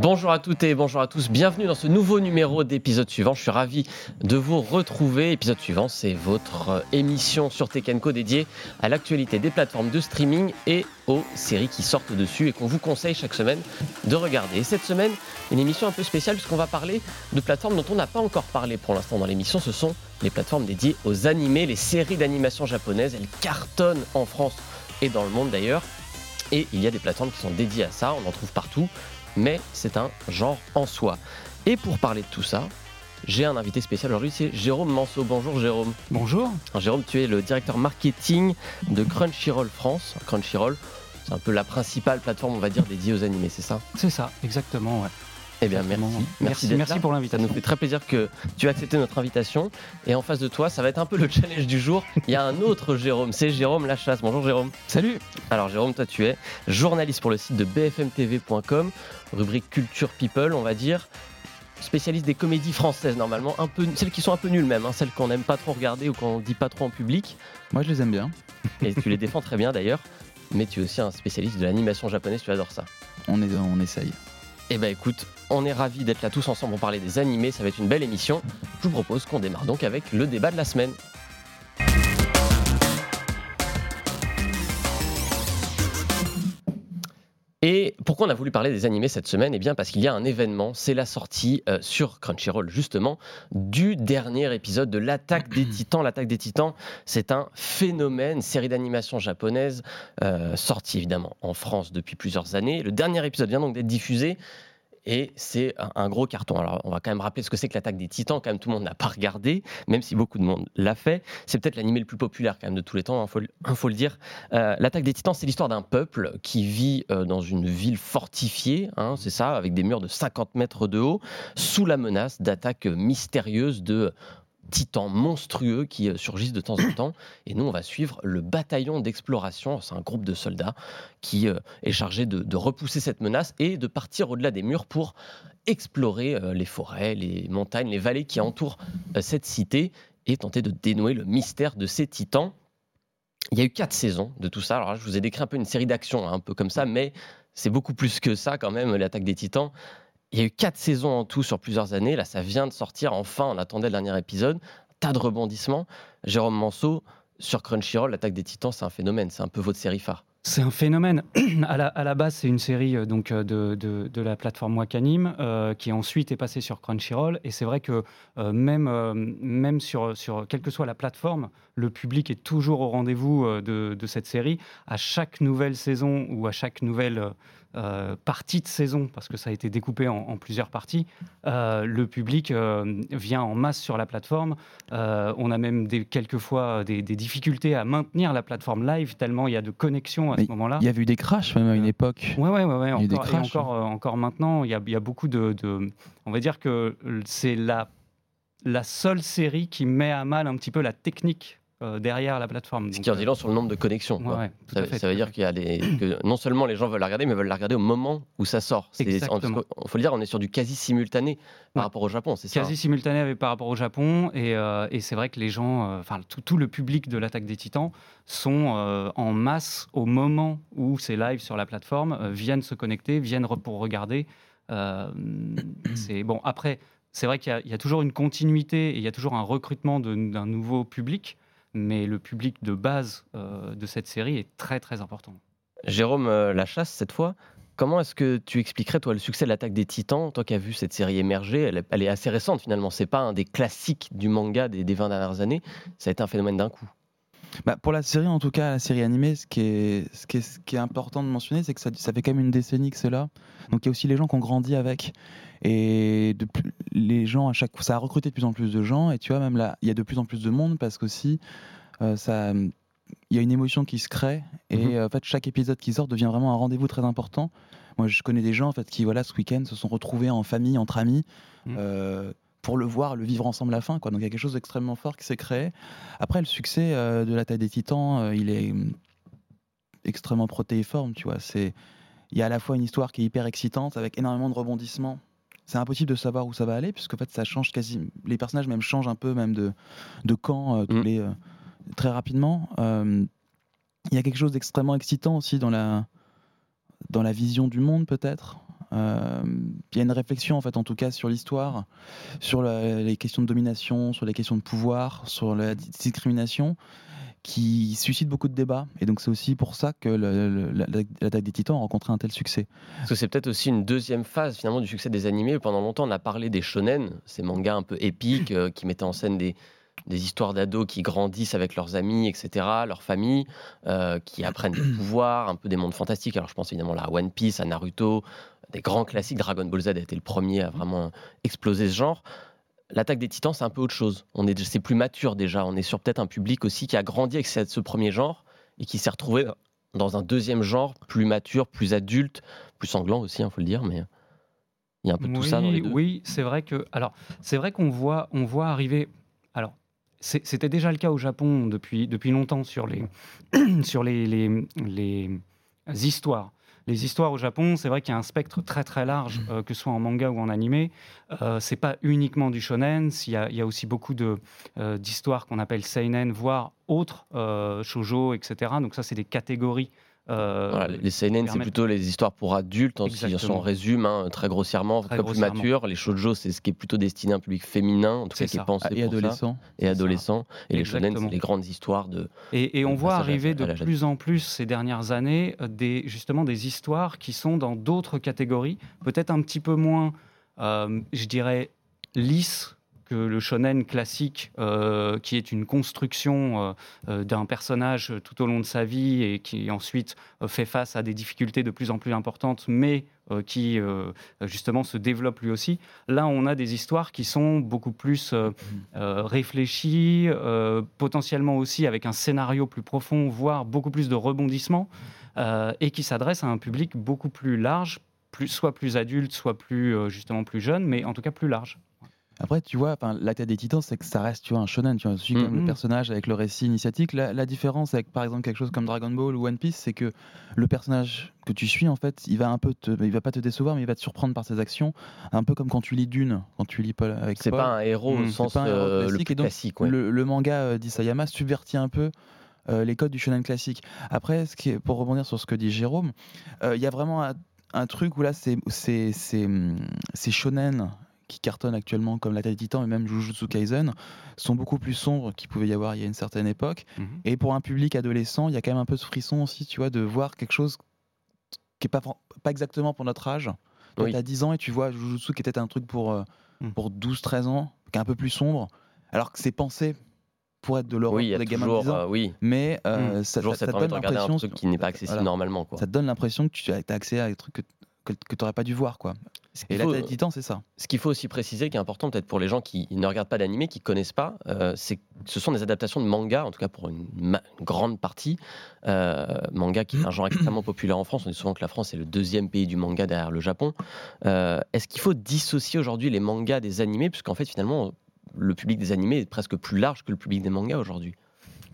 Bonjour à toutes et bonjour à tous, bienvenue dans ce nouveau numéro d'épisode suivant. Je suis ravi de vous retrouver. Épisode suivant, c'est votre euh, émission sur Tekenco dédiée à l'actualité des plateformes de streaming et aux séries qui sortent dessus et qu'on vous conseille chaque semaine de regarder. Et cette semaine, une émission un peu spéciale puisqu'on va parler de plateformes dont on n'a pas encore parlé pour l'instant dans l'émission. Ce sont les plateformes dédiées aux animés, les séries d'animation japonaises. Elles cartonnent en France et dans le monde d'ailleurs. Et il y a des plateformes qui sont dédiées à ça, on en trouve partout mais c'est un genre en soi. Et pour parler de tout ça, j'ai un invité spécial aujourd'hui, c'est Jérôme Manceau. Bonjour Jérôme. Bonjour. Jérôme, tu es le directeur marketing de Crunchyroll France. Crunchyroll, c'est un peu la principale plateforme, on va dire, dédiée aux animés, c'est ça? C'est ça, exactement, ouais. Eh bien, merci. Merci, merci, pour l'invitation. Ça nous fait très plaisir que tu aies accepté notre invitation. Et en face de toi, ça va être un peu le challenge du jour. Il y a un autre Jérôme, c'est Jérôme Lachasse. Bonjour Jérôme. Salut. Alors Jérôme, toi tu es journaliste pour le site de bfmtv.com, rubrique Culture People, on va dire. Spécialiste des comédies françaises normalement, un peu, celles qui sont un peu nulles même, hein, celles qu'on n'aime pas trop regarder ou qu'on dit pas trop en public. Moi je les aime bien. Et tu les défends très bien d'ailleurs. Mais tu es aussi un spécialiste de l'animation japonaise, tu adores ça. On, est, on essaye. Eh ben écoute, on est ravis d'être là tous ensemble pour parler des animés, ça va être une belle émission. Je vous propose qu'on démarre donc avec le débat de la semaine. Et pourquoi on a voulu parler des animés cette semaine? Eh bien parce qu'il y a un événement, c'est la sortie euh, sur Crunchyroll justement du dernier épisode de l'attaque des titans. L'attaque des titans, c'est un phénomène, série d'animation japonaise, euh, sortie évidemment en France depuis plusieurs années. Le dernier épisode vient donc d'être diffusé et c'est un, gros carton. Alors, on va quand même rappeler ce que c'est que l'attaque des titans. Quand même, tout le monde n'a pas regardé, même si beaucoup de monde l'a fait. C'est peut-être l'animé le plus populaire quand de tous les temps, il hein, faut, le dire. Euh, l'attaque des titans, c'est l'histoire d'un peuple qui vit euh, dans une ville fortifiée, hein, c'est ça, avec des murs de 50 mètres de haut, sous la menace d'attaques mystérieuses de titans monstrueux qui euh, surgissent de temps en temps. Et nous, on va suivre le bataillon d'exploration. C'est un groupe de soldats qui euh, est chargé de, repousser cette menace et de partir au-delà des murs pour explorer euh, les forêts, les montagnes, les vallées qui entourent cette cité et tenter de dénouer le mystère de ces titans. Il y a eu quatre saisons de tout ça. Alors je vous ai décrit un peu une série d'actions, hein, un peu comme ça, mais c'est beaucoup plus que ça quand même, l'attaque des titans. Il y a eu quatre saisons en tout sur plusieurs années. Là, ça vient de sortir. Enfin, on attendait le dernier épisode. Tas de rebondissements. Jérôme Manceau, sur Crunchyroll, l'attaque des titans, c'est un phénomène. C'est un peu votre série phare. C'est un phénomène. à, la, base, c'est une série euh, donc euh, de, de, de, la plateforme Wakanim euh, qui ensuite est passée sur Crunchyroll. Et c'est vrai que même, même sur, sur quelle que soit la plateforme, le public est toujours au rendez-vous de, de, cette série. À chaque nouvelle saison ou à chaque nouvelle euh, partie de saison, parce que ça a été découpé en, plusieurs parties, euh, le public euh, vient en masse sur la plateforme. on a même des, quelquefois des, difficultés à maintenir la plateforme live, tellement il y a de connexions à ce moment-là. Il y a eu des crashs même à une époque. Oui, ouais, ouais, ouais, encore, et encore, encore maintenant, il y, a, il y a beaucoup de, de, On va dire que c'est la, la seule série qui met à mal un petit peu la technique euh, derrière la plateforme. Ce qui en dit long sur le nombre de connexions. ça, veut dire qu'il y a des, que non seulement les gens veulent la regarder, mais veulent la regarder au moment où ça sort. Il faut le dire, on est sur du quasi simultané par rapport au Japon, c'est ça Quasi simultané par rapport au Japon, et, euh, et c'est vrai que les gens, euh, enfin tout, tout, le public de l'attaque des Titans sont en masse au moment où c'est live sur la plateforme, viennent se connecter, viennent pour regarder. c'est bon après. C'est vrai qu'il y, y, a toujours une continuité et il y a toujours un recrutement d'un nouveau public mais le public de base euh, de cette série est très très important. Jérôme euh, Lachasse, cette fois, comment est-ce que tu expliquerais toi le succès de l'attaque des Titans Toi qui as vu cette série émerger, elle, est assez récente finalement. C'est pas un des classiques du manga des, des 20 dernières années. Ça a été un phénomène d'un coup. Bah, pour la série, en tout cas, la série animée, ce qui est, ce qui est, ce qui est important de mentionner, c'est que ça, ça, fait quand même une décennie que c'est là. Donc il y a aussi les gens qui ont grandi avec. Et de, les gens, à chaque ça a recruté de plus en plus de gens. Et tu vois, même là, il y a de plus en plus de monde parce qu'aussi, euh, ça. Il y a une émotion qui se crée et mhm. euh, en fait chaque épisode qui sort devient vraiment un rendez-vous très important. Moi je connais des gens en fait qui voilà ce week-end se sont retrouvés en famille entre amis mhm. euh, pour le voir, le vivre ensemble à la fin. Quoi. Donc il y a quelque chose d'extrêmement fort qui s'est créé. Après, le succès euh, de la taille des titans, euh, il est mm, extrêmement protéiforme. Tu vois, c'est il y a à la fois une histoire qui est hyper excitante avec énormément de rebondissements. C'est impossible de savoir où ça va aller puisque en fait ça change quasi. Les personnages même changent un peu même de, de camp euh, tous mm. les très rapidement. Il y a quelque chose d'extrêmement excitant aussi dans la dans la vision du monde peut-être. Euh, Il y a une réflexion, en fait, en tout cas, sur l'histoire, sur les questions de domination, sur les questions de pouvoir, sur la di- discrimination, qui suscite beaucoup de débats. Et donc, c'est aussi pour ça que l'attaque des Titans a rencontré un tel succès. Parce que c'est peut-être aussi une deuxième phase finalement du succès des animés. Pendant longtemps, on a parlé des shonen, ces mangas un peu épiques euh, qui mettaient en scène des, histoires d'ados qui grandissent avec leurs amis, etc., leur famille, euh, qui apprennent des pouvoirs, un peu des mondes fantastiques. Alors je pense évidemment là, à One Piece, à Naruto, des grands classiques. Dragon Ball Z a été le premier à vraiment exploser ce genre. L'attaque des titans, c'est un peu autre chose. On est, c'est plus mature déjà. On est sur peut-être un public aussi qui a grandi avec ce premier genre et qui s'est retrouvé dans un deuxième genre plus mature, plus adulte, plus sanglant aussi, il faut le dire, mais il y a un peu de tout ça dans les deux. Oui, c'est vrai que alors c'est vrai qu'on voit on voit arriver alors c'était déjà le cas au Japon depuis depuis longtemps sur les sur les, les, les histoires. Les histoires au Japon, c'est vrai qu'il y a un spectre très très large, euh, que ce soit en manga ou en animé. Euh, c'est pas uniquement du shonen, il y a, il y a aussi beaucoup euh, d'histoires qu'on appelle seinen, voire autres, euh, shoujo, etc. Donc ça, c'est des catégories. Euh, Voilà, les seinen, c'est plutôt les histoires pour adultes, hein, si on résume hein, très grossièrement, Très très plus mature. Les shoujo, c'est ce qui est plutôt destiné à un public féminin, en tout cas qui est ça. pensé Ah, et pour ça, adolescents. et ça. adolescents. Et les shonen, c'est les grandes histoires de. Et, et on voit arriver à de plus en plus ces dernières années euh, des, justement des histoires qui sont dans d'autres catégories, peut-être un petit peu moins, euh, je dirais, lisses que le shonen classique, euh, qui est une construction euh, euh, d'un personnage tout au long de sa vie et qui ensuite fait face à des difficultés de plus en plus importantes, mais qui justement se développe lui aussi. Là, on a des histoires qui sont beaucoup plus réfléchies, potentiellement aussi avec un scénario plus profond, voire beaucoup plus de rebondissements, et qui s'adressent à un public beaucoup plus large, soit plus adulte, soit plus justement plus jeune, mais en tout cas plus large. Après, tu vois, enfin, la tête des titans, c'est que ça reste tu vois, un shonen. Tu vois, tu suis même Mhm. le personnage avec le récit initiatique. La, la différence avec, par exemple, quelque chose comme Dragon Ball ou One Piece, c'est que le personnage que tu suis, en fait, il va un peu te, il va pas te décevoir, mais il va te surprendre par ses actions. Un peu comme quand tu lis Dune, quand tu lis Paul avec C'est pas un héros Mm, au c'est sens pas un héros euh, le classique, plus et donc, classique. ouais. Le, le manga euh, d'Isayama subvertit un peu euh, les codes du shonen classique. Après, ce qui est, pour rebondir sur ce que dit Jérôme, euh, il y a vraiment un, un truc où là, c'est c'est- c'est, hum, shonen qui cartonnent actuellement, comme La Tête des Titans et même Jujutsu Kaisen, sont beaucoup plus sombres qu'il pouvait y avoir il y a une certaine époque. Et pour un public adolescent, il y a quand même un peu ce frisson aussi, tu vois, de voir quelque chose qui est pas, exactement pour notre âge. Toi, Oui. tu as 10 ans et tu vois Jujutsu qui était un truc pour, euh, Mm. pour 12-13 ans, qui est un peu plus sombre, alors que c'est pensé pour être de l'horreur Oui, il y pour a des gamins de toujours, 10 ans. euh, oui, Mais euh, ça, toujours ça- ça cette te donne un l'impression truc qui n'est pas accessible voilà. normalement. Quoi. ça te donne l'impression que tu as accès à des trucs que, que, tu n'aurais pas dû voir. quoi. Et faut- des titans, c'est ça. Ce qu'il faut aussi préciser, qui est important peut-être pour les gens qui ne regardent pas d'animé, qui connaissent pas, euh, c'est que ce sont des adaptations de manga, en tout cas pour une, ma- une grande partie. Euh, manga qui est un genre extrêmement populaire en France. On dit souvent que la France est le deuxième pays du manga derrière le Japon. Euh, Est-ce qu'il faut dissocier aujourd'hui les mangas des animés, puisqu'en fait finalement le public des animés est presque plus large que le public des mangas aujourd'hui.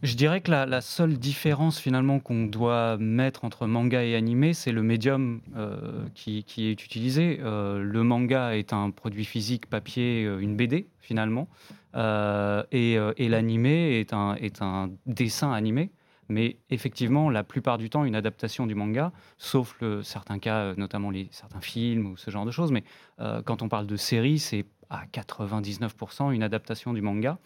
Je dirais que la, seule différence finalement qu'on doit mettre entre manga et animé, c'est le médium euh, qui, est utilisé. Euh, le manga est un produit physique, papier, euh, une BD finalement, et, et l'animé est un, dessin animé. Mais effectivement, la plupart du temps, une adaptation du manga, sauf certains cas, notamment certains films ou ce genre de choses. Mais quand on parle de série, c'est à 99% une adaptation du manga.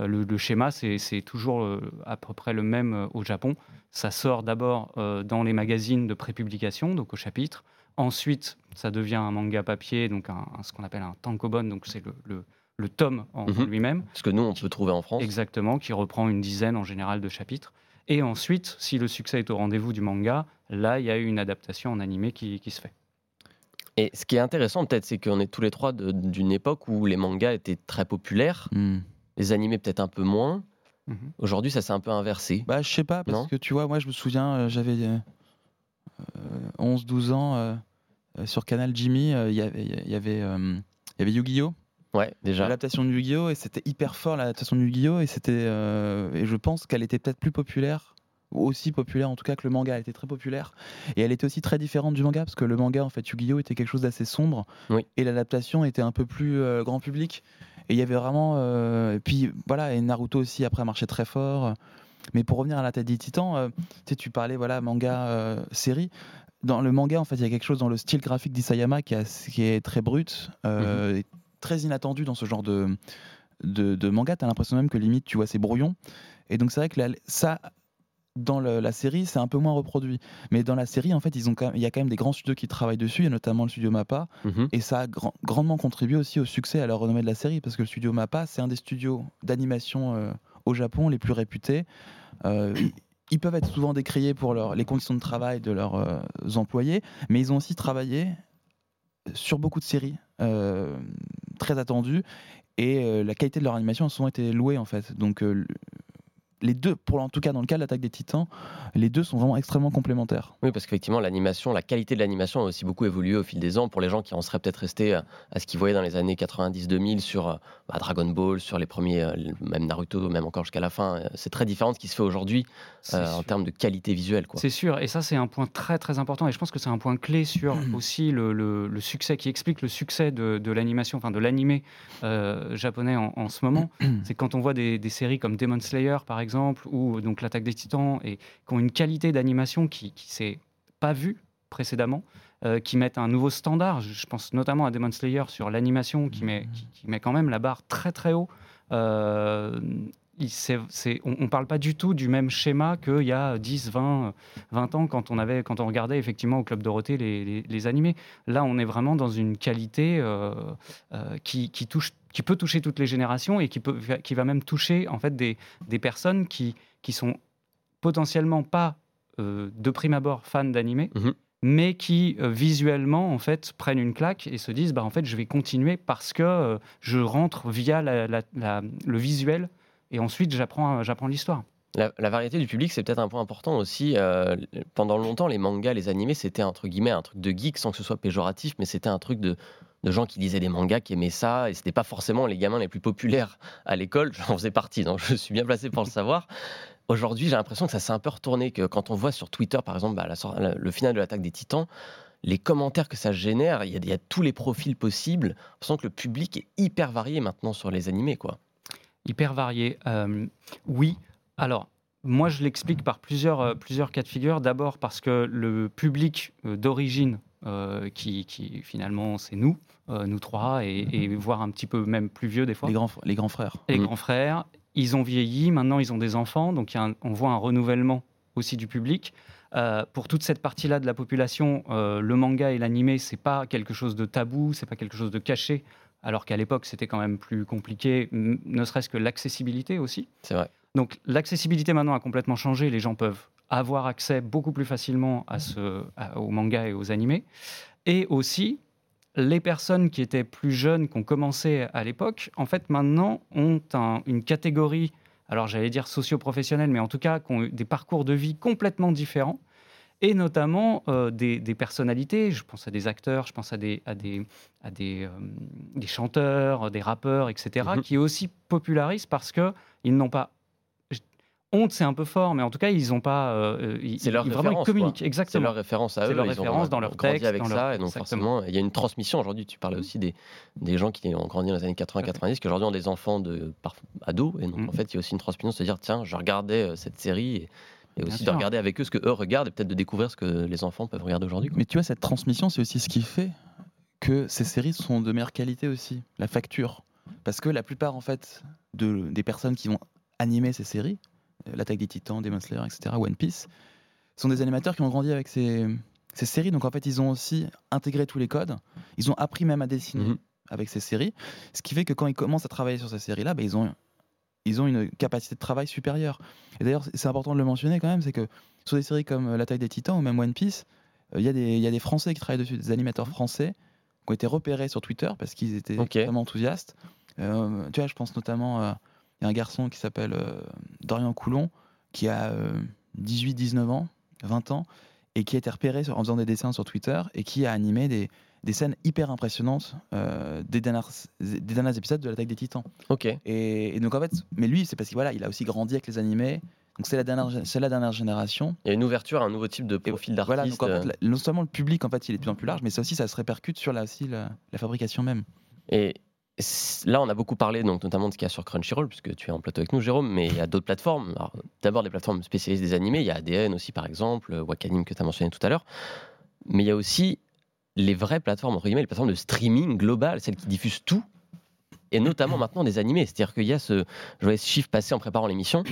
Euh, Le, le schéma, c'est toujours euh, à peu près le même euh, au Japon. Ça sort d'abord dans les magazines de prépublication, donc au chapitre. Ensuite, ça devient un manga papier, donc un, un- ce qu'on appelle un tankobon, donc c'est le, le- le tome en Mhm. lui-même, Ce que nous, on peut trouver en France. exactement, qui reprend une dizaine en général de chapitres. Et ensuite, si le succès est au rendez-vous du manga, là, il y a eu une adaptation en animé qui, qui se fait. Et ce qui est intéressant, peut-être, c'est qu'on est tous les trois d'une époque où les mangas étaient très populaires, Hmm. Les animés peut-être un peu moins. Mhm. Aujourd'hui, ça s'est un peu inversé. Bah, je sais pas, parce Non que tu vois, moi, je me souviens, euh, j'avais 11-12 ans, euh, euh, sur Canal Jimmy, il y avait- y avait, y avait Yu-Gi-Oh! Ouais, déjà. L'adaptation de Yu-Gi-Oh! et c'était hyper fort l'adaptation de Yu-Gi-Oh! et c'était et je pense qu'elle était peut-être plus populaire ou aussi populaire en tout cas que le manga, elle était très populaire et elle était aussi très différente du manga parce que le manga en fait Yu-Gi-Oh! était quelque chose d'assez sombre Oui. et l'adaptation était un peu plus euh, grand public et il y avait vraiment euh, et puis voilà et Naruto aussi après a marché très fort Mais pour revenir à la tête des titans, euh, tu sais, tu parlais voilà manga euh, série. Dans le manga, en fait, il y a quelque chose dans le style graphique d'Isayama qui, est- qui est très brut, euh, et très inattendu dans ce genre de, de, de manga. Tu as l'impression même que limite, tu vois, c'est brouillon. Et donc, c'est vrai que la- ça, dans le- la série, c'est un peu moins reproduit. Mais dans la série, en fait, ils ont il y a quand même des grands studios qui travaillent dessus, et notamment le studio Mappa. Mhm. Et ça a grand- grandement contribué aussi au succès, à la renommée de la série, parce que le studio Mappa, c'est un des studios d'animation euh, au Japon les plus réputés. Euh, ils- peuvent être souvent décriés pour leur- les conditions de travail de leurs euh, employés, mais ils ont aussi travaillé sur beaucoup de séries très attendues, et euh, la qualité de leur animation a souvent été louée, en fait. Donc, euh, les deux, pour en tout cas dans le cas de l'attaque des titans, les deux sont vraiment extrêmement complémentaires. Oui, parce qu'effectivement, l'animation, la qualité de l'animation a aussi beaucoup évolué au fil des ans. Pour les gens qui en seraient peut-être restés à, ce qu'ils voyaient dans les années 90-2000 sur euh, bah, Dragon Ball, sur les premiers, euh, même Naruto, même encore jusqu'à la fin, euh, c'est très différent de ce qui se fait aujourd'hui euh, en termes de qualité visuelle. C'est sûr, et ça c'est un point très très important, et je pense que c'est un point clé sur aussi le, le- le succès, qui explique le succès de, de l'animation, enfin de l'animé euh, japonais en, en ce moment. c'est quand on voit des, des séries comme Demon Slayer par exemple, ou donc l'attaque des titans, et qui ont une qualité d'animation qui, qui s'est pas vue précédemment, euh, qui mettent un nouveau standard. Je je pense notamment à Demon Slayer sur l'animation, qui met, qui, qui met quand même la barre très très haut. Euh, on ne parle pas du tout du même schéma qu'il y a 10, 20, 20 ans quand on, avait, quand on regardait effectivement au Club Dorothée les, les- les animés. Là, on est vraiment dans une qualité euh, euh, qui, qui touche, qui peut toucher toutes les générations et qui, peut, qui va même toucher en fait des, des personnes qui, qui sont potentiellement pas euh, de prime abord fans d'animé, Mhm. mais qui euh, visuellement en fait prennent une claque et se disent bah en fait je vais continuer parce que euh, je rentre via la- la- la- le visuel et ensuite j'apprends j'apprends l'histoire. La, variété du public, c'est peut-être un point important aussi. Euh, pendant longtemps, les mangas, les animés, c'était entre guillemets un truc de geek sans que ce soit péjoratif, mais c'était un truc de, gens qui lisaient des mangas, qui aimaient ça, et c'était pas forcément les gamins les plus populaires à l'école. J'en faisais partie, donc je suis bien placé pour le savoir. Aujourd'hui, j'ai l'impression que ça s'est un peu retourné, que quand on voit sur Twitter, par exemple, bah, le final de l'attaque des Titans, les commentaires que ça génère, il y, y a tous les profils possibles. On sent que le public est hyper varié maintenant sur les animés, quoi. Hyper varié. Euh, oui, alors moi je l'explique par plusieurs, euh, plusieurs cas de figure. D'abord parce que le public euh, d'origine, qui, qui finalement c'est nous, nous trois, et, et voire un petit peu même plus vieux des fois, Les grands, les grands frères. les Mhm. grands frères, ils ont vieilli, maintenant ils ont des enfants, donc il y a un- on voit un renouvellement aussi du public. Euh, pour toute cette partie-là de la population, euh, le manga et l'animé, c'est pas quelque chose de tabou, c'est pas quelque chose de caché, alors qu'à l'époque c'était quand même plus compliqué, ne serait-ce que l'accessibilité aussi. C'est vrai. Donc l'accessibilité maintenant a complètement changé, les gens peuvent avoir accès beaucoup plus facilement à ce, à- aux mangas et aux animés. Et aussi, les personnes qui étaient plus jeunes, qui ont commencé à l'époque, en fait maintenant ont un- une catégorie, alors j'allais dire socio-professionnelle, mais en tout cas qui ont eu des parcours de vie complètement différents. Et notamment euh, des, des personnalités, je pense à des acteurs, je pense à des, à des, à des, euh, des chanteurs, des rappeurs, etc., Mhm. qui aussi popularisent parce qu'ils n'ont pas honte, c'est un peu fort, mais en tout cas, ils n'ont pas. euh, ils- C'est leur ils- vraiment, ils référence, communiquent, C'est exactement. leur référence à C'est eux. leur ils référence ont dans leur grandi texte, avec dans ça, leur- et donc exactement. forcément, il y a une transmission aujourd'hui. Tu parlais aussi des, des gens qui ont grandi dans les années 80-90, qui aujourd'hui ont des enfants de par, ados, et donc Mm. en fait, il y a aussi une transmission de se dire tiens, je regardais cette série, et, et aussi de regarder avec eux ce que eux regardent, et peut-être de découvrir ce que les enfants peuvent regarder aujourd'hui. Mais tu vois, cette transmission, c'est aussi ce qui fait que ces séries sont de meilleure qualité aussi, la facture. Parce que la plupart, en fait, de, des personnes qui vont animer ces séries, euh, L'Attaque des Titans, Demon Slayer, etc., One Piece, sont des animateurs qui ont grandi avec ces, ces séries. Donc, en fait, ils ont aussi intégré tous les codes. Ils ont appris même à dessiner Mhm. avec ces séries. Ce qui fait que quand ils commencent à travailler sur ces séries-là, ben, ils ont ils ont une capacité de travail supérieure. Et d'ailleurs, c'est important de le mentionner quand même, c'est que sur des séries comme euh, L'Attaque des Titans ou même One Piece, euh, il y, a des- il y a des Français qui travaillent dessus, des animateurs français qui ont été repérés sur Twitter parce qu'ils étaient Ok. vraiment enthousiastes. Euh, tu vois, je pense notamment à il y a un garçon qui s'appelle euh, Dorian Coulon, qui a 18-19 ans, 20 ans, et qui a été repéré sur- en faisant des dessins sur Twitter et qui a animé des, des scènes hyper impressionnantes euh, des, dernières, des derniers épisodes de l'Attaque des Titans. Ok. Et, et donc en fait, mais lui, c'est parce qu'il voilà, il a aussi grandi avec les animés. Donc c'est la dernière, c'est la dernière génération. Il y a une ouverture à un nouveau type de profil Voilà, d'artiste. donc en fait, euh, non seulement le public en fait, il est de plus en plus large, mais ça aussi, ça se répercute sur la, aussi la, la fabrication même. Et là, on a beaucoup parlé, donc, notamment de ce qu'il y a sur Crunchyroll, puisque tu es en plateau avec nous, Jérôme, mais il y a d'autres plateformes. D'abord, des plateformes spécialisées des animés. Il y a ADN aussi, par exemple, Wakanim que tu as mentionné tout à l'heure. Mais il y a aussi les vraies plateformes, entre guillemets, les plateformes de streaming global, celles qui diffusent tout, et notamment maintenant des animés. C'est-à-dire qu'il y a ce. Je voyais ce chiffre passer en préparant l'émission.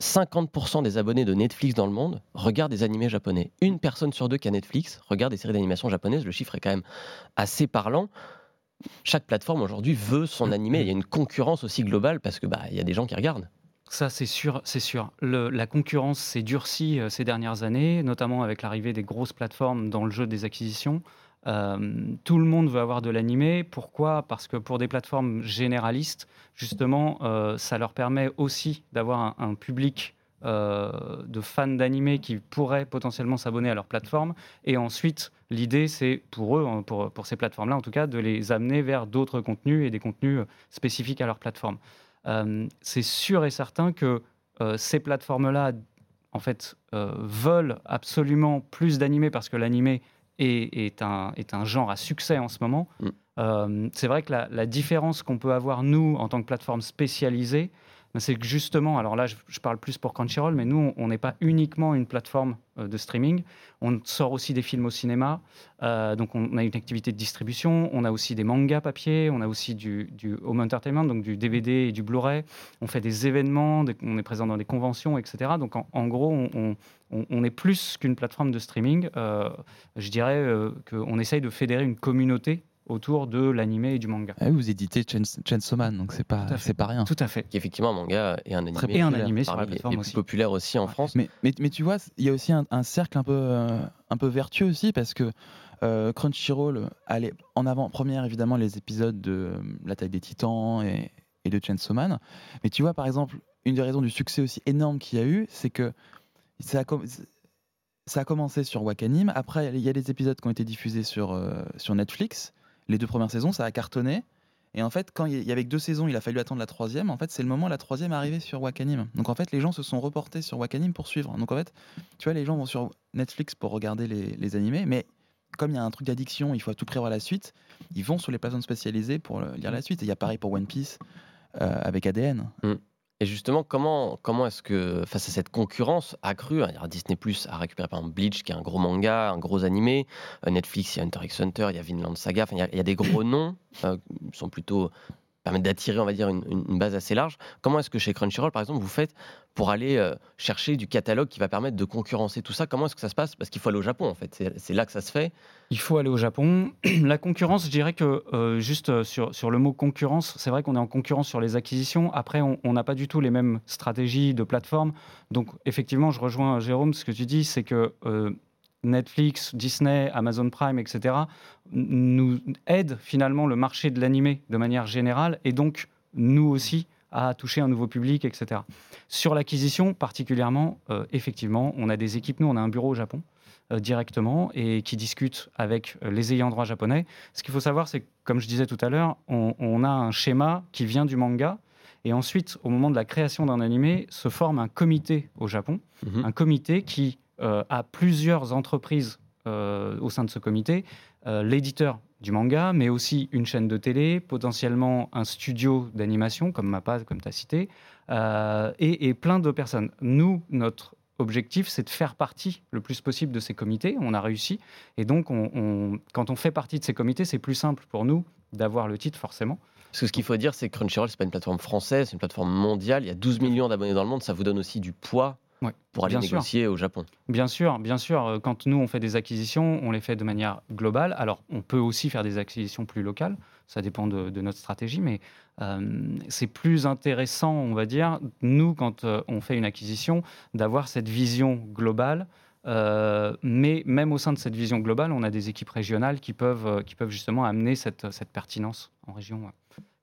50% des abonnés de Netflix dans le monde regardent des animés japonais. Une personne sur deux qui a Netflix regarde des séries d'animation japonaises. Le chiffre est quand même assez parlant chaque plateforme aujourd'hui veut son animé. Il y a une concurrence aussi globale parce que bah y a des gens qui regardent. Ça, c'est sûr, c'est sûr. la concurrence s'est durcie euh, ces dernières années, notamment avec l'arrivée des grosses plateformes dans le jeu des acquisitions. Euh, tout le monde veut avoir de l'animé. Pourquoi? Parce que pour des plateformes généralistes, justement, euh, ça leur permet aussi d'avoir un, public de fans d'animé qui pourraient potentiellement s'abonner à leur plateforme. Et ensuite, L'idée, c'est pour eux, hein, pour, pour ces plateformes-là en tout cas, de les amener vers d'autres contenus et des contenus euh, spécifiques à leur plateforme. Euh, c'est sûr et certain que euh, ces plateformes-là, en fait, veulent absolument plus d'animés parce que l'animé est, est, un, est un genre à succès en ce moment. Mm. c'est vrai que la, la différence qu'on peut avoir, nous, en tant que plateforme spécialisée, ben, c'est que justement, alors là, je, parle plus pour Crunchyroll, mais nous, on n'est pas uniquement une plateforme euh, de streaming. On sort aussi des films au cinéma. Euh, donc, on a une activité de distribution. On a aussi des mangas papier. On a aussi du, home entertainment, donc du DVD et du Blu-ray. On fait des événements. on est présent dans des conventions, etc. Donc, en, gros, on, est plus qu'une plateforme de streaming. Euh, je dirais qu'on essaye de fédérer une communauté autour de l'animé et du manga. Ah vous éditez Chainsaw Man, donc c'est pas, c'est pas rien. Tout à fait. Qui est effectivement un manga et un animé. Et un animé sur la plateforme les, aussi. populaire aussi en France. Mais, mais, mais, tu vois, il y a aussi un, cercle un peu, euh, un peu vertueux aussi parce que euh, Crunchyroll allait en avant première évidemment les épisodes de euh, L'attaque des Titans et, et de Chainsaw Man. Mais tu vois par exemple une des raisons du succès aussi énorme qu'il y a eu, c'est que ça a, commencé sur Wakanim. Après, il y a des épisodes qui ont été diffusés sur, sur Netflix les deux premières saisons, ça a cartonné. Et en fait, quand il y avait que deux saisons, il a fallu attendre la troisième. En fait, c'est le moment où la troisième est arrivée sur Wakanim. Donc en fait, les gens se sont reportés sur Wakanim pour suivre. Donc en fait, tu vois, les gens vont sur Netflix pour regarder les, animés, mais comme il y a un truc d'addiction, il faut tout prévoir la suite. Ils vont sur les plateformes spécialisées pour lire la suite. Et il y a pareil pour One Piece euh, avec ADN. Mm. Et justement, comment, comment est-ce que, face à cette concurrence accrue, hein, Disney Plus a récupéré par exemple Bleach, qui est un gros manga, un gros animé, euh, Netflix, il y a Hunter x Hunter, il y a Vinland Saga, il y, a des gros noms euh, qui sont plutôt permettent d'attirer, on va dire, une, base assez large. Comment est-ce que chez Crunchyroll, par exemple, vous faites pour aller euh, chercher du catalogue qui va permettre de concurrencer tout ça? Comment est-ce que ça se passe? Parce qu'il faut aller au Japon, en fait. C'est là que ça se fait. Il faut aller au Japon. La concurrence, je dirais que euh, juste euh, sur, sur le mot concurrence, c'est vrai qu'on est en concurrence sur les acquisitions. Après, on n'a pas du tout les mêmes stratégies de plateforme. Donc, effectivement, je rejoins Jérôme, ce que tu dis, c'est que Netflix, Disney, Amazon Prime, etc., nous aident finalement le marché de l'animé de manière générale et donc nous aussi à toucher un nouveau public, etc. Sur l'acquisition particulièrement, euh, effectivement, on a des équipes, nous on a un bureau au Japon euh, directement et qui discutent avec euh, les ayants droit japonais. Ce qu'il faut savoir, c'est que, comme je disais tout à l'heure, on, a un schéma qui vient du manga et ensuite, au moment de la création d'un animé, se forme un comité au Japon, mhm. un comité qui à plusieurs entreprises euh, au sein de ce comité, euh, l'éditeur du manga, mais aussi une chaîne de télé, potentiellement un studio d'animation, comme MAPA, comme tu as cité, et, plein de personnes. Nous, notre objectif, c'est de faire partie le plus possible de ces comités. On a réussi. Et donc, quand on fait partie de ces comités, c'est plus simple pour nous d'avoir le titre, forcément. Ce qu'il faut dire, c'est que Crunchyroll, ce n'est pas une plateforme française, c'est une plateforme mondiale. Il y a 12 millions d'abonnés dans le monde. Ça vous donne aussi du poids pour aller négocier au Japon. Bien sûr, bien sûr. Euh, quand nous, on fait des acquisitions, on les fait de manière globale. Alors, on peut aussi faire des acquisitions plus locales. Ça dépend de, notre stratégie, mais euh, c'est plus intéressant, on va dire, nous, quand euh, on fait une acquisition, d'avoir cette vision globale. mais même au sein de cette vision globale, on a des équipes régionales qui peuvent, qui peuvent justement amener cette, cette pertinence en région.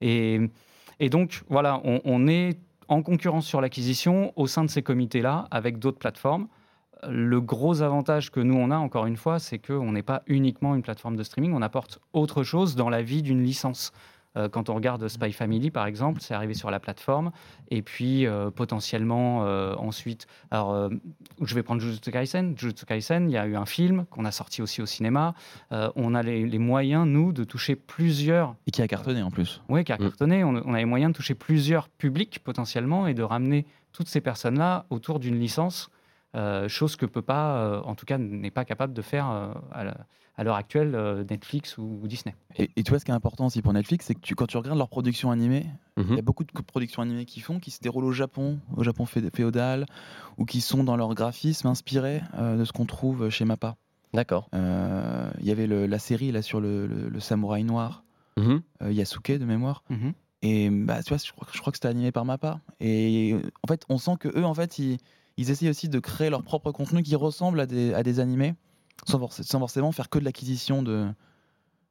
Et, et donc, voilà, on, on est en concurrence sur l'acquisition au sein de ces comités-là avec d'autres plateformes. Le gros avantage que nous on a, encore une fois, c'est qu'on n'est pas uniquement une plateforme de streaming, on apporte autre chose dans la vie d'une licence. Euh, quand on regarde Spy Family, par exemple, c'est arrivé sur la plateforme. Et puis, euh, potentiellement, euh, ensuite, alors, je vais prendre Jujutsu Kaisen. Jujutsu Kaisen, il y a eu un film qu'on a sorti aussi au cinéma. on a les, moyens, nous, de toucher plusieurs. Et qui a cartonné en plus. Oui, qui a mm. cartonné. On, on a les moyens de toucher plusieurs publics potentiellement et de ramener toutes ces personnes-là autour d'une licence. chose que peut pas, en tout cas, n'est pas capable de faire à la, à l'heure actuelle euh, Netflix ou, Disney. Et, tu vois, ce qui est important aussi pour Netflix, c'est que tu, quand tu regardes leurs productions animées, il y a mhm. beaucoup de productions animées qui font, qui se déroulent au Japon, au Japon féodal, ou qui sont dans leur graphisme inspirés euh, de ce qu'on trouve chez Mappa. D'accord. Euh, il y avait la série là sur le, samouraï noir, mhm. Yasuke de mémoire. Mhm. Et bah, tu vois, je crois, je crois que c'était animé par Mappa. Et en fait, on sent que eux, en fait, ils, ils essayent aussi de créer leur propre contenu qui ressemble à des, à des animés sans, forcément faire que de l'acquisition de.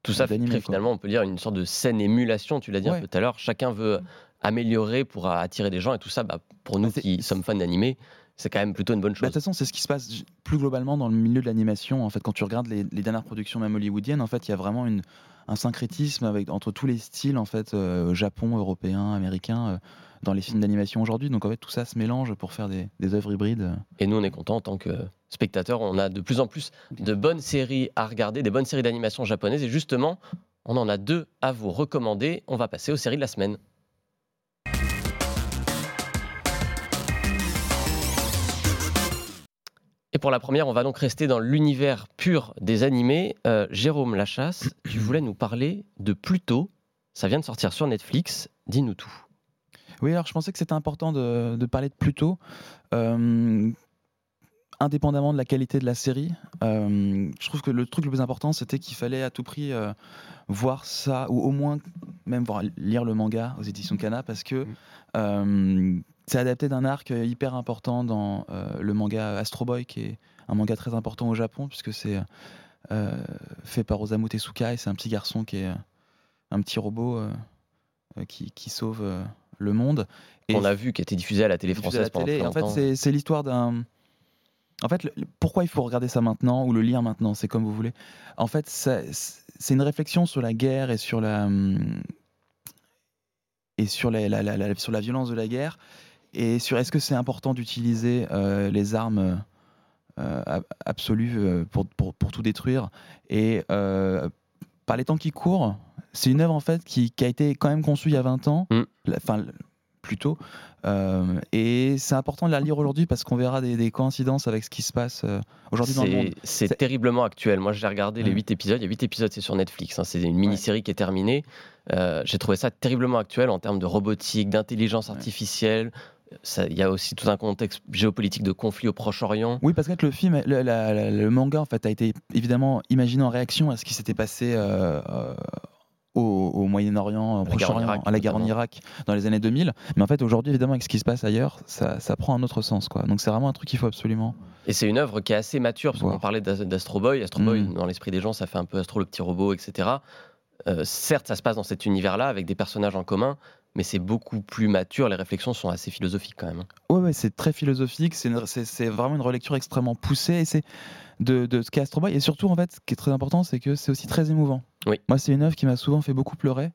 Tout ça fait finalement, on peut dire, une sorte de scène émulation, tu l'as dit un peu tout à l'heure. Chacun veut améliorer pour attirer des gens et tout ça, bah, pour nous bah, qui sommes fans d'animé, c'est quand même plutôt une bonne bah, chose. de toute façon, c'est ce qui se passe plus globalement dans le milieu de l'animation. En fait, quand tu regardes les, dernières productions, même hollywoodiennes, en fait, il y a vraiment une, un syncrétisme avec, entre tous les styles, en fait, euh, Japon, européen, américain. Euh, dans les films d'animation aujourd'hui. Donc en fait, tout ça se mélange pour faire des, des œuvres hybrides. Et nous, on est content en tant que spectateurs. On a de plus en plus de bonnes séries à regarder, des bonnes séries d'animation japonaises. Et justement, on en a deux à vous recommander. On va passer aux séries de la semaine. Et pour la première, on va donc rester dans l'univers pur des animés. Euh, Jérôme Lachasse, tu voulais nous parler de Pluto. Ça vient de sortir sur Netflix. Dis-nous tout. Oui, alors je pensais que c'était important de, parler de Pluto. Euh, indépendamment de la qualité de la série, euh, je trouve que le truc le plus important, c'était qu'il fallait à tout prix euh, voir ça, ou au moins même voir, lire le manga aux éditions Kana, parce que mm. c'est adapté d'un arc hyper important dans le manga Astro Boy, qui est un manga très important au Japon, puisque c'est fait par Osamu Tezuka, et c'est un petit garçon qui est un petit robot qui, qui, sauve le Monde. Et on a vu, qui était diffusé à la télé française pendant En fait, c'est l'histoire d'un. En fait, pourquoi il faut regarder ça maintenant ou le lire maintenant C'est comme vous voulez. En fait, c'est une réflexion sur la guerre et sur la et sur la, sur la violence de la guerre et sur est-ce que c'est important d'utiliser euh, les armes euh, absolues euh, pour, pour, pour, tout détruire et par les temps qui courent, c'est une œuvre en fait qui, a été quand même conçue il y a 20 ans, mm. enfin plus tôt, euh, et c'est important de la lire aujourd'hui parce qu'on verra des, coïncidences avec ce qui se passe euh, aujourd'hui dans le monde. C'est terriblement actuel. Moi, j'ai regardé les 8 épisodes. Il y a 8 épisodes, c'est sur Netflix. Hein. C'est une mini-série qui est terminée. Euh, j'ai trouvé ça terriblement actuel en termes de robotique, d'intelligence artificielle, il y a aussi tout un contexte géopolitique de conflit au Proche-Orient. Oui, parce que le film, le, manga en fait a été évidemment imaginé en réaction à ce qui s'était passé euh, euh, au, Moyen-Orient, au Proche-Orient, à la guerre en Irak dans les années 2000. Mais en fait, aujourd'hui, évidemment, avec ce qui se passe ailleurs, ça, prend un autre sens. Quoi. Donc c'est vraiment un truc qu'il faut absolument. Et c'est une œuvre qui est assez mature, parce qu'on parlait d'Astro Boy. Astro Boy, mm. dans l'esprit des gens, ça fait un peu Astro le petit robot, etc. Euh, certes, ça se passe dans cet univers-là, avec des personnages en commun, mais c'est beaucoup plus mature. Les réflexions sont assez philosophiques quand même. Hein. Oui, ouais, c'est très philosophique. C'est vraiment une relecture extrêmement poussée. Et c'est de, de ce qu'est Astro Boy. Et surtout, en fait, ce qui est très important, c'est que c'est aussi très émouvant. Oui. Moi, c'est une œuvre qui m'a souvent fait beaucoup pleurer.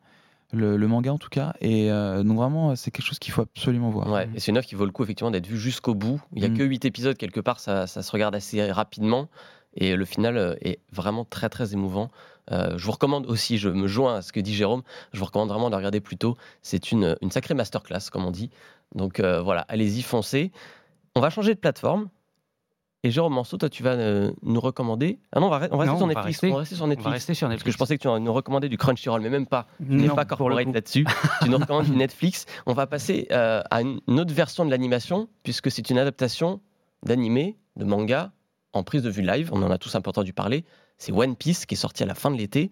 Le, manga en tout cas. Et euh, donc vraiment, c'est quelque chose qu'il faut absolument voir. Ouais, et c'est une œuvre qui vaut le coup effectivement d'être vue jusqu'au bout. Il n'y a mm. que 8 épisodes quelque part, ça, ça, se regarde assez rapidement. Et le final euh, est vraiment très très émouvant. Euh, je vous recommande aussi, je me joins à ce que dit Jérôme, je vous recommande vraiment de regarder plus tôt. C'est une, une sacrée masterclass, comme on dit. Donc euh, voilà, allez-y, foncez. On va changer de plateforme. Et Jérôme Manceau, toi, tu vas nous recommander. Ah non, on va, rester, sur Netflix. On va rester sur Netflix. Parce que je pensais que tu nous recommandais du Crunchyroll, mais même pas. Tu n'es pas corporate là-dessus. tu nous recommandes du Netflix. On va passer à une autre version de l'animation, puisque c'est une adaptation d'animé, de manga, en prise de vue live, on en a tous un peu entendu parler, c'est One Piece qui est sorti à la fin de l'été.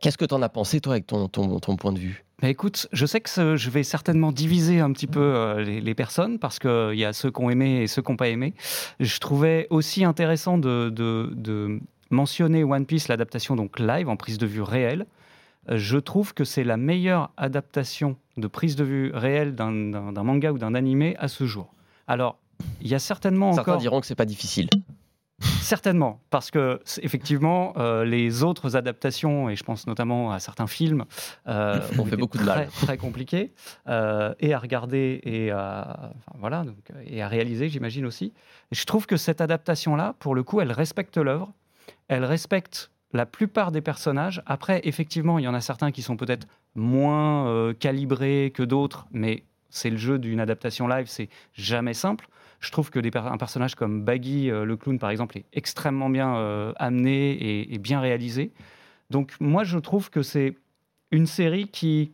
Qu'est-ce que tu en as pensé, toi, avec ton, ton, point de vue? Bah écoute, je sais que je vais certainement diviser un petit peu euh, les, personnes parce qu'il y a ceux qui ont aimé et ceux qui n'ont pas aimé. Je trouvais aussi intéressant de, de, mentionner One Piece, l'adaptation donc live en prise de vue réelle. Euh, je trouve que c'est la meilleure adaptation de prise de vue réelle d'un manga ou d'un animé à ce jour. Alors, il y a certainement Certains encore. diront que c'est pas difficile. Certainement, parce que effectivement, euh, les autres adaptations, et je pense notamment à certains films, euh, ont fait beaucoup de mal, très compliqués, euh, et à regarder et à, voilà, donc, et à réaliser, j'imagine aussi. Et je trouve que cette adaptation-là, pour le coup, elle respecte l'œuvre, elle respecte la plupart des personnages. Après, effectivement, il y en a certains qui sont peut-être moins calibrés que d'autres, mais c'est le jeu d'une adaptation live, c'est jamais simple. Je trouve que un personnage comme Baggy, euh, le clown, par exemple, est extrêmement bien euh, amené et, bien réalisé. Donc moi, je trouve que c'est une série qui,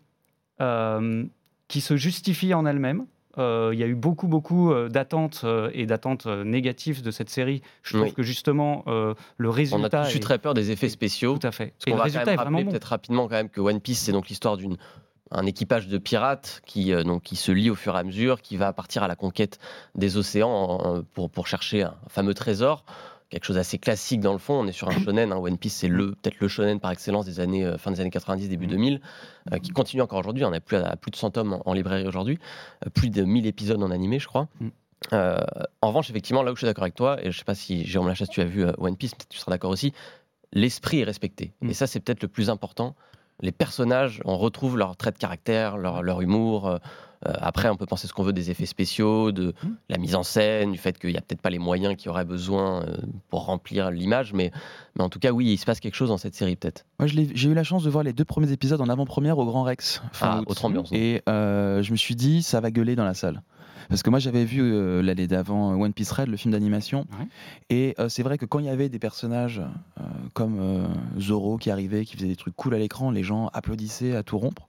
euh, qui se justifie en elle-même. Il y a eu beaucoup, beaucoup d'attentes et d'attentes négatives de cette série. Je trouve que justement, le résultat. On a tous eu très peur des effets spéciaux. Tout à fait. et le résultat est vraiment Peut-être rapidement quand même que One Piece, c'est donc l'histoire d'une un équipage de pirates qui, euh, donc, qui se lie au fur et à mesure, qui va partir à la conquête des océans pour, pour chercher un fameux trésor. Quelque chose d'assez classique dans le fond. On est sur un shonen. Hein. One Piece, c'est le, peut-être le shonen par excellence des années, euh, fin des années 90, début 2000, mm. euh, qui continue encore aujourd'hui. On a plus, à, plus de 100 tomes en, librairie aujourd'hui, plus de 1000 épisodes en animé, je crois. Mm. en revanche, effectivement, là où je suis d'accord avec toi, et je ne sais pas si Jérôme Lachasse, tu as vu One Piece, peut-être tu seras d'accord aussi, l'esprit est respecté. Mm. Et ça, c'est peut-être le plus important les personnages, on retrouve leur trait de caractère, leur, humour. Euh, euh, après, on peut penser ce qu'on veut des effets spéciaux, de mmh. la mise en scène, du fait qu'il n'y a peut-être pas les moyens qu'il y aurait besoin euh, pour remplir l'image, mais, mais en tout cas, oui, il se passe quelque chose dans cette série, peut-être. Moi, j'ai eu la chance de voir les deux premiers épisodes en avant-première au Grand Rex. ah, autre ambiance. Et je me suis dit, ça va gueuler dans la salle. Parce que moi, j'avais vu euh, l'année d'avant One Piece Red, le film d'animation. Et euh, c'est vrai que quand il y avait des personnages euh, comme Zoro qui arrivait, qui faisait des trucs cool à l'écran, les gens applaudissaient à tout rompre.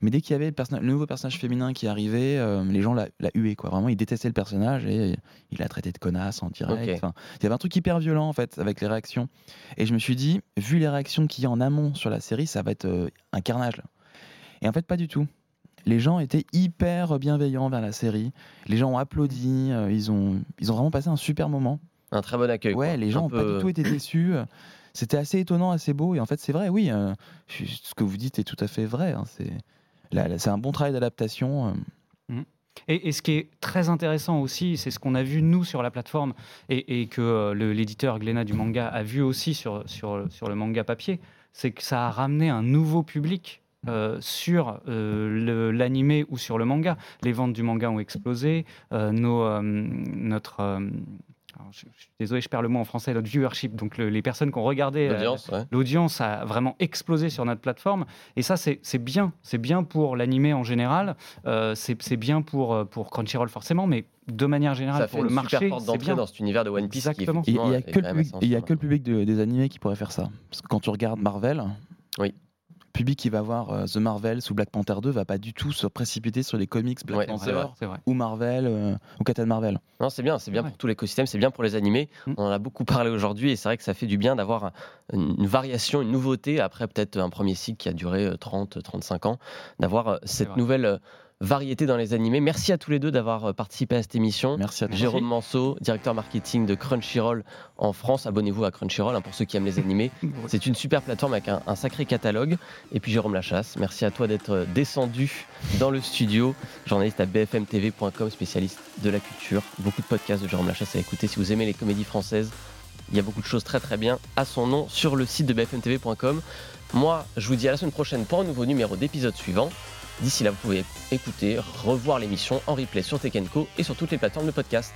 Mais dès qu'il y avait le, nouveau personnage féminin qui arrivait, les gens la, huaient. Quoi. Vraiment, ils détestaient le personnage et il l'a traité de connasse en direct. il y avait un truc hyper violent en fait avec les réactions. Et je me suis dit, vu les réactions qu'il y a en amont sur la série, ça va être un carnage. Et en fait, pas du tout les gens étaient hyper bienveillants vers la série. Les gens ont applaudi, euh, ils, ont, ils ont vraiment passé un super moment. Un très bon accueil. Ouais, les gens n'ont pas du tout été déçus. C'était assez étonnant, assez beau. Et en fait, c'est vrai, oui, euh, ce que vous dites est tout à fait vrai. Hein. C'est un bon travail d'adaptation. Euh. Mmh. Et, ce qui est très intéressant aussi, c'est ce qu'on a vu nous sur la plateforme et, que l'éditeur Glénat du manga a vu aussi sur, sur, sur le manga papier, c'est que ça a ramené un nouveau public euh, sur euh, l'animé ou sur le manga. Les ventes du manga ont explosé. Euh, nos, notre. je, suis désolé, je perds le mot en français, notre viewership, donc les personnes qui ont regardé l'audience a vraiment explosé sur notre plateforme. Et ça, c'est bien. C'est bien pour l'animé en général. c'est bien pour, pour Crunchyroll forcément, mais de manière générale, ça pour le marché, c'est bien dans cet univers de One Piece. Exactement. il n'y a, que le public, des animés qui pourrait faire ça. Parce que quand tu regardes Marvel, oui public qui va voir euh, The Marvel ou Black Panther 2 va pas du tout se précipiter sur les comics Black Panther ou Marvel euh, ou Captain Marvel. Non, c'est bien, c'est bien pour tout l'écosystème, c'est bien pour les animés. Mm. On en a beaucoup parlé aujourd'hui et c'est vrai que ça fait du bien d'avoir une variation, une nouveauté après peut-être un premier cycle qui a duré 30, euh, 35 ans, d'avoir cette nouvelle variété dans les animés. Merci à tous les deux d'avoir euh, participé à cette émission. Merci à toi. Jérôme Manceau, directeur marketing de Crunchyroll en France. Abonnez-vous à Crunchyroll hein, pour ceux qui aiment les animés. C'est une super plateforme avec un, sacré catalogue. Et puis Jérôme Lachasse, merci à toi d'être euh, descendu dans le studio, journaliste à bfmtv.com, spécialiste de la culture. Beaucoup de podcasts de Jérôme Lachasse à écouter si vous aimez les comédies françaises. Il y a beaucoup de choses très très bien à son nom sur le site de bfmtv.com. Moi, je vous dis à la semaine prochaine pour un nouveau numéro d'épisode suivant. D'ici là, vous pouvez écouter, revoir l'émission en replay sur Tech Co et sur toutes les plateformes de podcast.